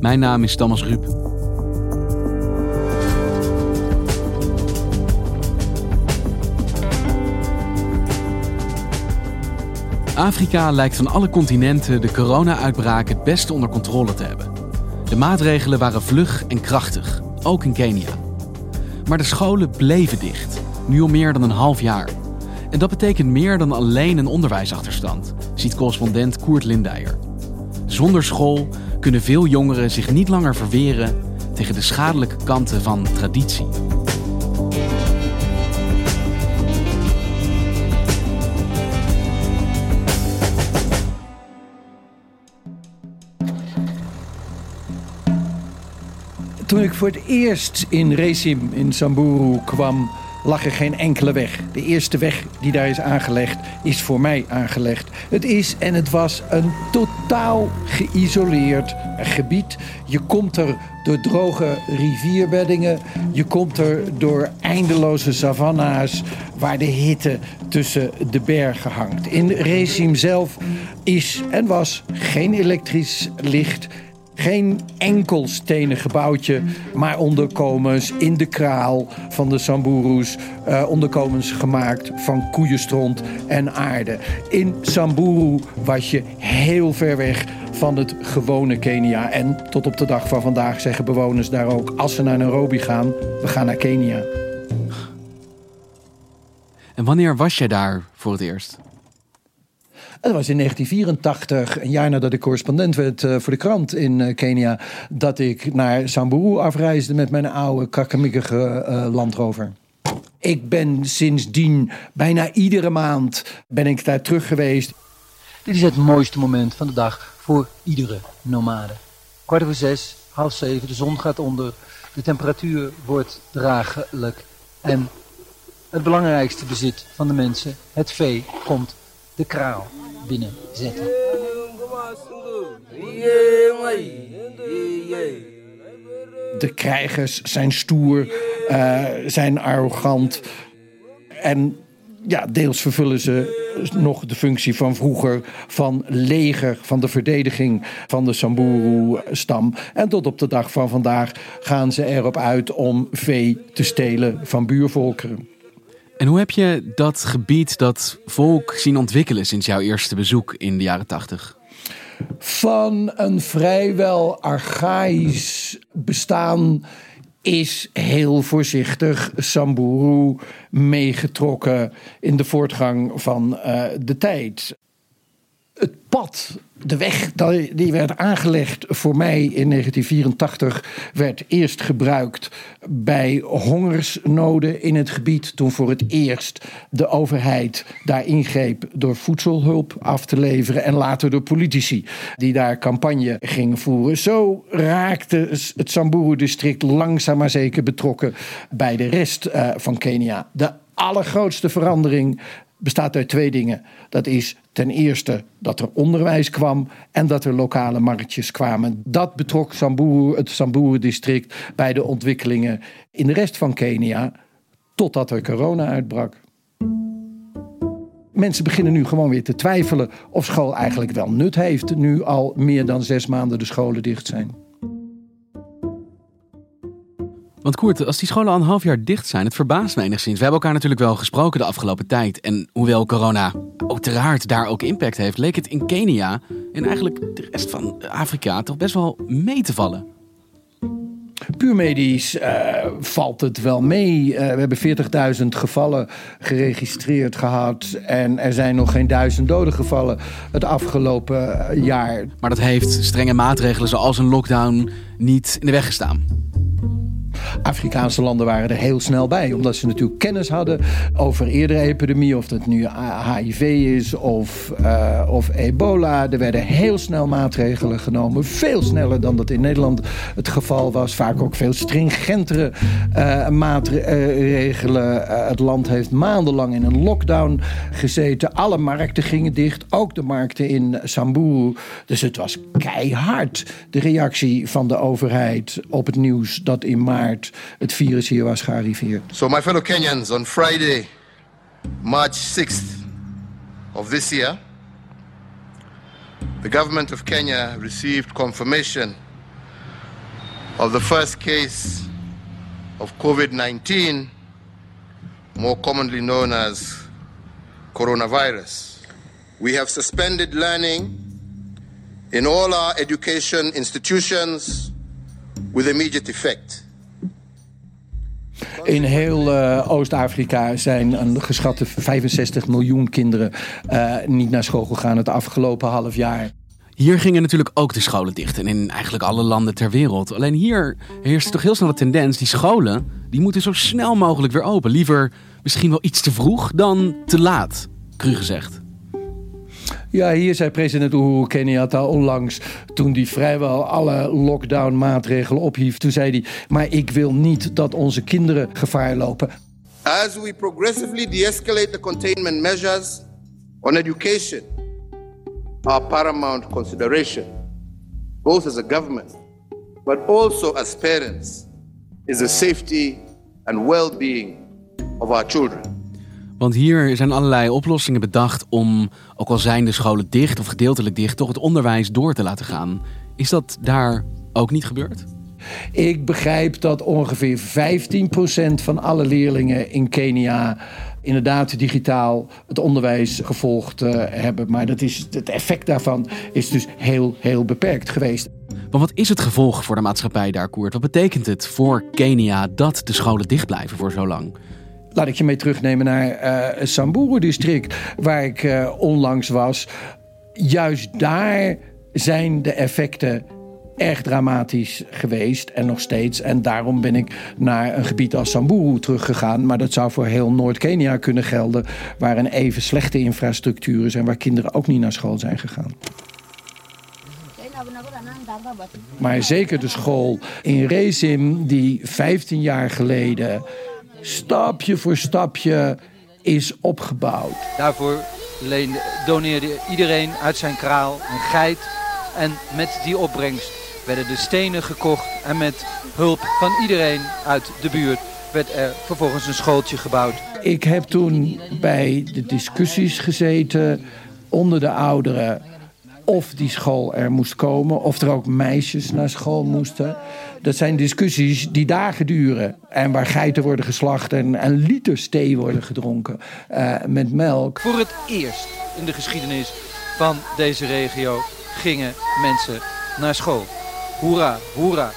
Mijn naam is Thomas Ruip. Afrika lijkt van alle continenten de corona-uitbraak het beste onder controle te hebben. De maatregelen waren vlug en krachtig, ook in Kenia. Maar de scholen bleven dicht, nu al meer dan een half jaar. En dat betekent meer dan alleen een onderwijsachterstand, ziet correspondent Koert Lindeyer. Zonder school kunnen veel jongeren zich niet langer verweren tegen de schadelijke kanten van traditie. Toen ik voor het eerst in Resim in Samburu kwam, lag er geen enkele weg. De eerste weg die daar is aangelegd, is voor mij aangelegd. Het is en het was een totaal geïsoleerd gebied. Je komt er door droge rivierbeddingen. Je komt er door eindeloze savanna's waar de hitte tussen de bergen hangt. In Resim zelf is en was geen elektrisch licht geen enkel stenen gebouwtje, maar onderkomens in de kraal van de Samburu's. Uh, onderkomens gemaakt van koeienstront en aarde. In Samburu was je heel ver weg van het gewone Kenia. En tot op de dag van vandaag zeggen bewoners daar ook... als ze naar Nairobi gaan, we gaan naar Kenia. En wanneer was jij daar voor het eerst? Dat was in 1984, een jaar nadat ik correspondent werd uh, voor de krant in uh, Kenia, dat ik naar Samburu afreisde met mijn oude kakkemikkige uh, landrover. Ik ben sindsdien bijna iedere maand ben ik daar terug geweest. Dit is het mooiste moment van de dag voor iedere nomade. Kwart over zes, half zeven, de zon gaat onder, de temperatuur wordt draaglijk en het belangrijkste bezit van de mensen, het vee, komt de kraal binnenzetten. De krijgers zijn stoer, uh, zijn arrogant. En ja, deels vervullen ze nog de functie van vroeger van leger, van de verdediging van de Samburu-stam. En tot op de dag van vandaag gaan ze erop uit om vee te stelen van buurvolkeren. En hoe heb je dat gebied, dat volk zien ontwikkelen sinds jouw eerste bezoek in de jaren tachtig? Van een vrijwel archaïs bestaan is heel voorzichtig Samburu meegetrokken in de voortgang van uh, de tijd. Het pad de weg die werd aangelegd voor mij in 1984 werd eerst gebruikt bij hongersnoden in het gebied. Toen voor het eerst de overheid daar ingreep door voedselhulp af te leveren. En later door politici die daar campagne gingen voeren. Zo raakte het Samburu-district langzaam maar zeker betrokken bij de rest eh, van Kenia. De allergrootste verandering bestaat uit twee dingen. Dat is ten eerste dat er onderwijs kwam en dat er lokale marktjes kwamen. Dat betrok Samburu, het Samburu-district bij de ontwikkelingen in de rest van Kenia, totdat er corona uitbrak. Mensen beginnen nu gewoon weer te twijfelen of school eigenlijk wel nut heeft, nu al meer dan zes maanden de scholen dicht zijn. Want Koert, als die scholen al een half jaar dicht zijn, het verbaast me enigszins. We hebben elkaar natuurlijk wel gesproken de afgelopen tijd. En hoewel corona uiteraard daar ook impact heeft, leek het in Kenia en eigenlijk de rest van Afrika toch best wel mee te vallen. Puur medisch uh, valt het wel mee. Uh, we hebben 40.000 gevallen geregistreerd gehad. En er zijn nog geen duizend doden gevallen het afgelopen jaar. Maar dat heeft strenge maatregelen zoals een lockdown niet in de weg gestaan. Afrikaanse landen waren er heel snel bij, omdat ze natuurlijk kennis hadden over eerdere epidemieën, of dat nu HIV is of, uh, of ebola. Er werden heel snel maatregelen genomen, veel sneller dan dat in Nederland het geval was. Vaak ook veel stringentere uh, maatregelen. Uh, het land heeft maandenlang in een lockdown gezeten. Alle markten gingen dicht, ook de markten in Samburu. Dus het was keihard de reactie van de overheid op het nieuws dat in maart het virus hier was gearriveerd. So my fellow Kenyans, on Friday, March 6th of this year, the government of Kenya received confirmation of the first case of COVID-19, more commonly known as coronavirus. We have suspended learning in all our education institutions with immediate effect. In heel uh, Oost-Afrika zijn een geschatte 65 miljoen kinderen uh, niet naar school gegaan het afgelopen half jaar. Hier gingen natuurlijk ook de scholen dicht en in eigenlijk alle landen ter wereld. Alleen hier heerst toch heel snel de tendens, die scholen die moeten zo snel mogelijk weer open. Liever misschien wel iets te vroeg dan te laat, cru gezegd. Ja, hier zei president Uhuru Kenyatta onlangs... toen hij vrijwel alle lockdown-maatregelen ophief... toen zei hij, maar ik wil niet dat onze kinderen gevaar lopen. As we progressively de-escalate the containment measures on education... our paramount consideration, both as a government... but also as parents, is the safety and well-being of our children. Want hier zijn allerlei oplossingen bedacht om, ook al zijn de scholen dicht of gedeeltelijk dicht, toch het onderwijs door te laten gaan. Is dat daar ook niet gebeurd? Ik begrijp dat ongeveer 15% van alle leerlingen in Kenia inderdaad digitaal het onderwijs gevolgd uh, hebben. Maar dat is, het effect daarvan is dus heel, heel beperkt geweest. Maar wat is het gevolg voor de maatschappij daar, Koert? Wat betekent het voor Kenia dat de scholen dicht blijven voor zo lang? Laat ik je mee terugnemen naar uh, Samburu-district, waar ik uh, onlangs was. Juist daar zijn de effecten erg dramatisch geweest en nog steeds. En daarom ben ik naar een gebied als Samburu teruggegaan. Maar dat zou voor heel Noord-Kenia kunnen gelden, waar een even slechte infrastructuur is en waar kinderen ook niet naar school zijn gegaan. Maar zeker de school in Rezim, die 15 jaar geleden stapje voor stapje is opgebouwd. Daarvoor doneerde iedereen uit zijn kraal een geit. En met die opbrengst werden de stenen gekocht. En met hulp van iedereen uit de buurt werd er vervolgens een schooltje gebouwd. Ik heb toen bij de discussies gezeten onder de ouderen of die school er moest komen, of er ook meisjes naar school moesten. Dat zijn discussies die dagen duren en waar geiten worden geslacht en, en liters thee worden gedronken uh, met melk. Voor het eerst in de geschiedenis van deze regio gingen mensen naar school. Hoera, hoera.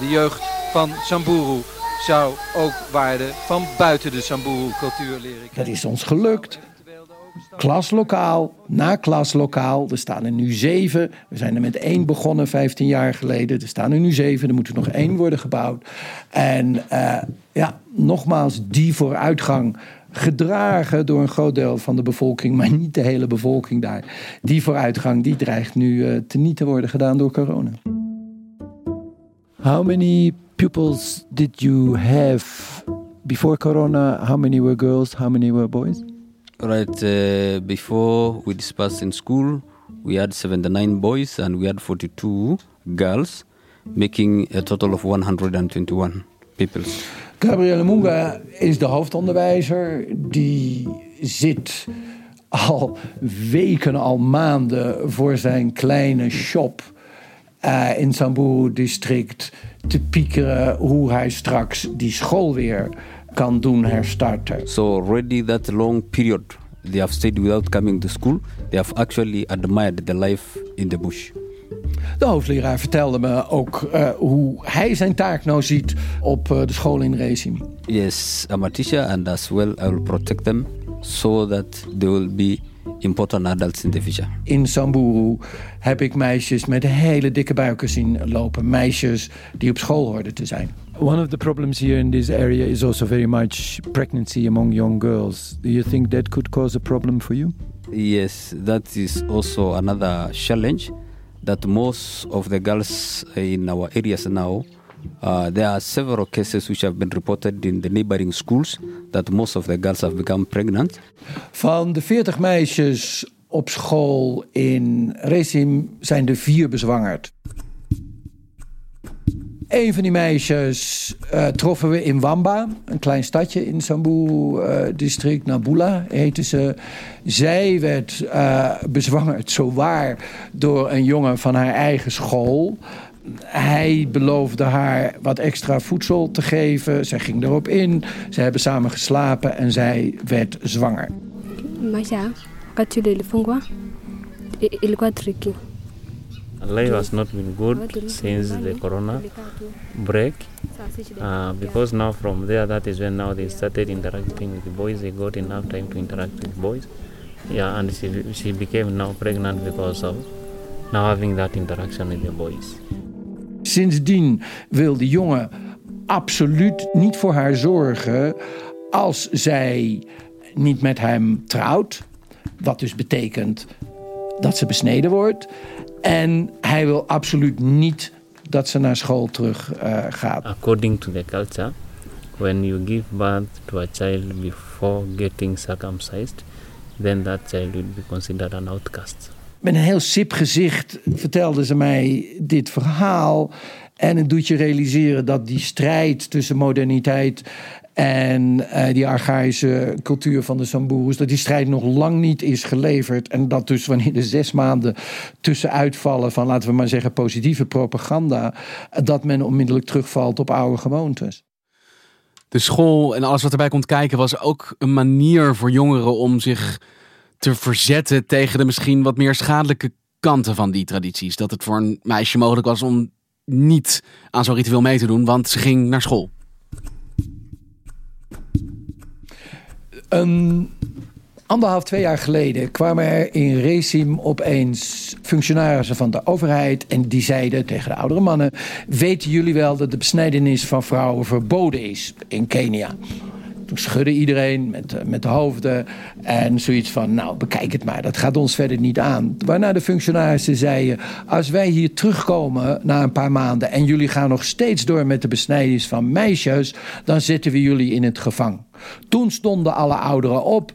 De jeugd van Samburu zou ook waarde van buiten de Samburu-cultuur leren Dat is ons gelukt klaslokaal na klaslokaal. Er staan er nu zeven. We zijn er met één begonnen 15 jaar geleden. Er staan er nu zeven. Er moet er nog één worden gebouwd. En uh, ja, nogmaals, die vooruitgang gedragen door een groot deel van de bevolking, maar niet de hele bevolking daar. Die vooruitgang die dreigt nu uh, teniet te worden gedaan door corona. How many pupils did you have before corona? How many were girls? How many were boys? Right uh, before we dispersed in school, we had 79 boys and we had 42 girls, making a total of 121 people. Gabriele Munga is de hoofdonderwijzer. Die zit al weken, al maanden voor zijn kleine shop uh, in Samburu district te piekeren hoe hij straks die school weer kan doen herstarten. So already that long period they have stayed without coming to school, they have actually admired the life in the bush. De hoofdleraar vertelde me ook uh, hoe hij zijn taak nou ziet op uh, de school in Resim. Yes, I'm a teacher and as well I will protect them so that they will be important adults in the future. In Samburu heb ik meisjes met hele dikke buiken zien lopen. Meisjes die op school hoorden te zijn. One of the problems here in this area is also very much pregnancy among young girls. Do you think that could cause a problem for you? Yes, that is also another challenge that most of the girls in our areas now uh, there are several cases which have been reported in the neighboring schools that most of the girls have become pregnant. Van de 40 meisjes op school in Resim zijn er vier bezwangerd. Een van die meisjes uh, troffen we in Wamba, een klein stadje in Sambu-district, uh, Nabula heette ze. Zij werd uh, bezwangerd, zowaar, door een jongen van haar eigen school. Hij beloofde haar wat extra voedsel te geven. Zij ging erop in. Ze hebben samen geslapen en zij werd zwanger. Masha, ilikuwa tricky. Life has not been good since the corona break. Uh, because now from there that is when now they started interacting with the boys. They got enough time to interact with boys. Yeah and she, she became now pregnant because of now having that interaction with the boys. Sindsdien wil de jongen absoluut niet voor haar zorgen als zij niet met hem trouwt. Wat dus betekent dat ze besneden wordt. En hij wil absoluut niet dat ze naar school terug uh, gaat. According to the culture, when you give birth to a child before getting circumcised, then that child will be considered an outcast. Met een heel sip gezicht vertelde ze mij dit verhaal. En het doet je realiseren dat die strijd tussen moderniteit en uh, die archaïsche cultuur van de Samburus, dat die strijd nog lang niet is geleverd. En dat dus wanneer de zes maanden tussen uitvallen van, laten we maar zeggen, positieve propaganda, dat men onmiddellijk terugvalt op oude gewoontes. De school en alles wat erbij komt kijken was ook een manier voor jongeren om zich te verzetten tegen de misschien wat meer schadelijke kanten van die tradities. Dat het voor een meisje mogelijk was om niet aan zo'n ritueel mee te doen, want ze ging naar school. Een anderhalf, twee jaar geleden kwamen er in Resim opeens functionarissen van de overheid. En die zeiden tegen de oudere mannen: Weten jullie wel dat de besnijdenis van vrouwen verboden is in Kenia? Toen schudde iedereen met, eh, met de hoofden. En zoiets van, nou, bekijk het maar. Dat gaat ons verder niet aan. Waarna de functionarissen zeiden... als wij hier terugkomen na een paar maanden... en jullie gaan nog steeds door met de besnijdenis van meisjes... dan zetten we jullie in het gevang. Toen stonden alle ouderen op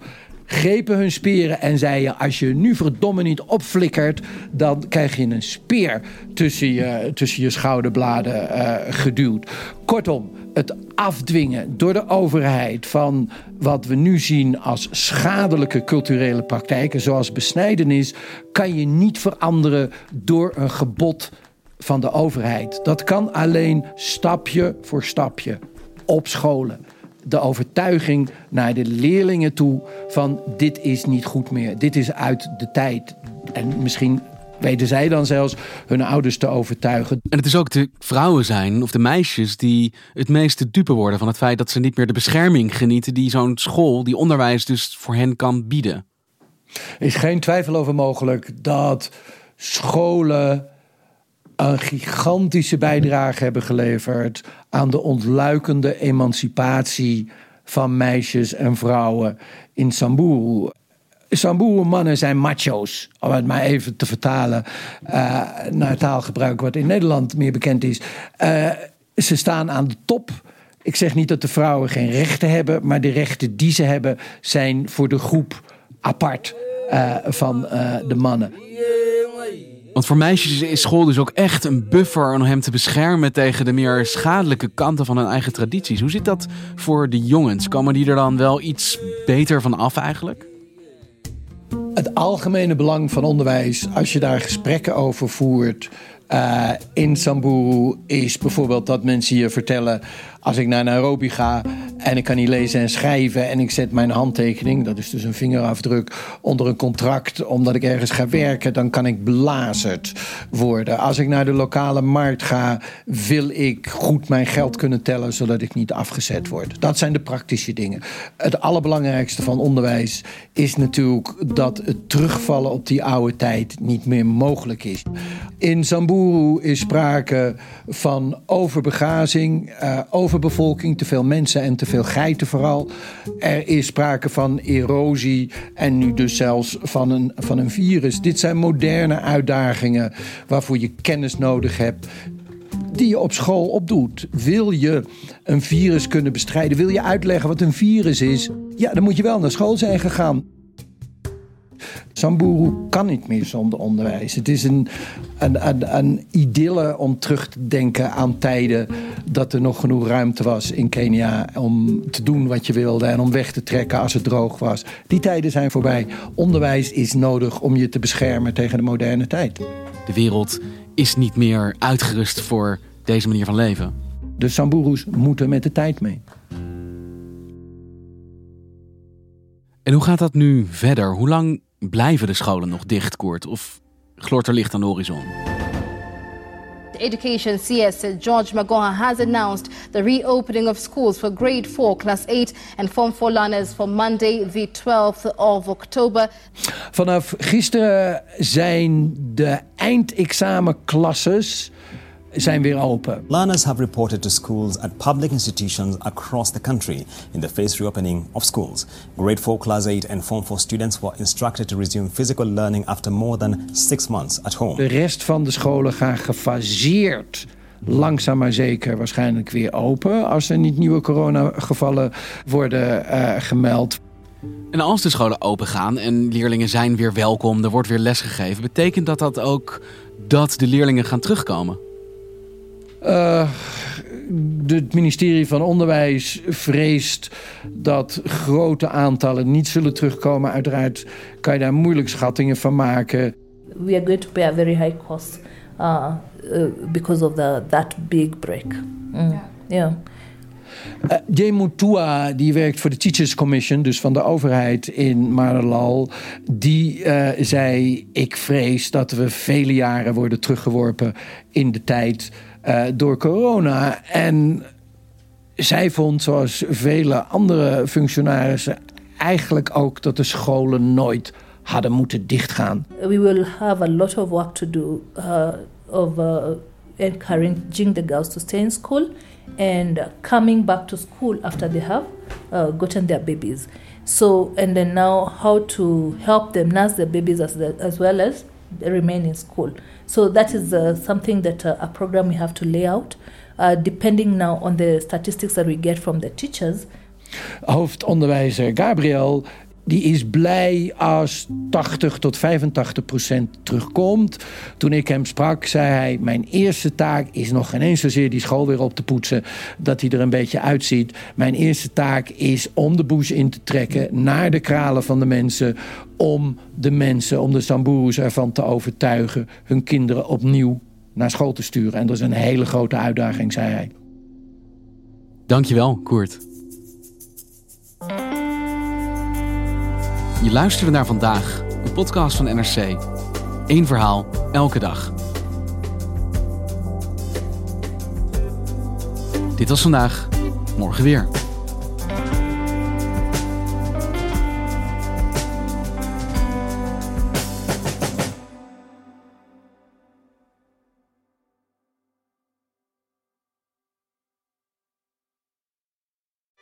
grepen hun speren en zeiden: Als je nu verdomme niet opflikkert, dan krijg je een speer tussen je, tussen je schouderbladen uh, geduwd. Kortom, het afdwingen door de overheid van wat we nu zien als schadelijke culturele praktijken, zoals besnijdenis, kan je niet veranderen door een gebod van de overheid. Dat kan alleen stapje voor stapje op scholen de overtuiging naar de leerlingen toe van dit is niet goed meer, dit is uit de tijd. En misschien weten zij dan zelfs hun ouders te overtuigen. En het is ook de vrouwen zijn, of de meisjes, die het meeste dupe worden van het feit dat ze niet meer de bescherming genieten die zo'n school, die onderwijs dus voor hen kan bieden. Er is geen twijfel over mogelijk dat scholen een gigantische bijdrage hebben geleverd aan de ontluikende emancipatie van meisjes en vrouwen in Samburu. Samburu mannen zijn macho's, om het maar even te vertalen uh, naar taalgebruik wat in Nederland meer bekend is. Uh, ze staan aan de top. Ik zeg niet dat de vrouwen geen rechten hebben, maar de rechten die ze hebben zijn voor de groep apart uh, van de mannen. Want voor meisjes is school dus ook echt een buffer om hem te beschermen tegen de meer schadelijke kanten van hun eigen tradities. Hoe zit dat voor de jongens? Komen die er dan wel iets beter van af eigenlijk? Het algemene belang van onderwijs, als je daar gesprekken over voert, uh, in Samburu is bijvoorbeeld dat mensen je vertellen: als ik naar Nairobi ga en ik kan niet lezen en schrijven en ik zet mijn handtekening, dat is dus een vingerafdruk, onder een contract omdat ik ergens ga werken, dan kan ik belazerd worden. Als ik naar de lokale markt ga, wil ik goed mijn geld kunnen tellen zodat ik niet afgezet word. Dat zijn de praktische dingen. Het allerbelangrijkste van onderwijs is natuurlijk dat het terugvallen op die oude tijd niet meer mogelijk is. In Zamburu is sprake van overbegazing, uh, overbevolking, te veel mensen en te veel geiten vooral. Er is sprake van erosie en nu dus zelfs van een, van een virus. Dit zijn moderne uitdagingen waarvoor je kennis nodig hebt die je op school opdoet. Wil je een virus kunnen bestrijden? Wil je uitleggen wat een virus is? Ja, dan moet je wel naar school zijn gegaan. Samburu kan niet meer zonder onderwijs. Het is een, een, een, een, idylle om terug te denken aan tijden dat er nog genoeg ruimte was in Kenia om te doen wat je wilde en om weg te trekken als het droog was. Die tijden zijn voorbij. Onderwijs is nodig om je te beschermen tegen de moderne tijd. De wereld is niet meer uitgerust voor deze manier van leven. De Samburus moeten met de tijd mee. En hoe gaat dat nu verder? Hoe lang blijven de scholen nog dicht, Koert? Of gloort er licht aan de horizon? Education CS George Magoha has announced the reopening of schools for grade 4, class 8 and form 4 learners for Monday the 12th of October. Vanaf gisteren zijn de eindexamenklasses zijn weer open. Learners have reported to schools at public institutions across the country in the phased reopening of schools. Grade 4, Class 8 and Form 4 students were instructed to resume physical learning after more than six months at home. De rest van de scholen gaan gefaseerd langzaam maar zeker waarschijnlijk weer open... als er niet nieuwe coronagevallen worden uh, gemeld. En als de scholen open gaan en leerlingen zijn weer welkom, er wordt weer lesgegeven... betekent dat dat ook dat de leerlingen gaan terugkomen? Uh, het ministerie van Onderwijs vreest dat grote aantallen niet zullen terugkomen. Uiteraard kan je daar moeilijk schattingen van maken. We are going to pay a very high cost uh, uh, because of the, that big break. Mm. Yeah. Uh, Jay Mutua, die werkt voor de Teachers Commission, dus van de overheid in Maralal, die uh, zei: Ik vrees dat we vele jaren worden teruggeworpen in de tijd uh, door corona. En zij vond, zoals vele andere functionarissen, eigenlijk ook dat de scholen nooit hadden moeten dichtgaan. We will have a lot of work to do uh, of uh, encouraging the girls to stay in school and coming back to school after they have uh, gotten their babies. So, and then now how to help them nurse their babies as, the, as well as remain in school. So that is uh, something that uh, a program we have to lay out, uh, depending now on the statistics that we get from the teachers. Hoofdonderwijzer Gabriel die is blij als 80 tot 85 procent terugkomt. Toen ik hem sprak, zei hij: Mijn eerste taak is nog geen eens zozeer die school weer op te poetsen, dat hij er een beetje uitziet. Mijn eerste taak is om de bush in te trekken naar de kralen van de mensen. Om de mensen, om de Samburus ervan te overtuigen hun kinderen opnieuw naar school te sturen. En dat is een hele grote uitdaging, zei hij. Dankjewel, Koert. Je luisterde naar vandaag, een podcast van NRC. Eén verhaal, elke dag. Dit was vandaag, morgen weer.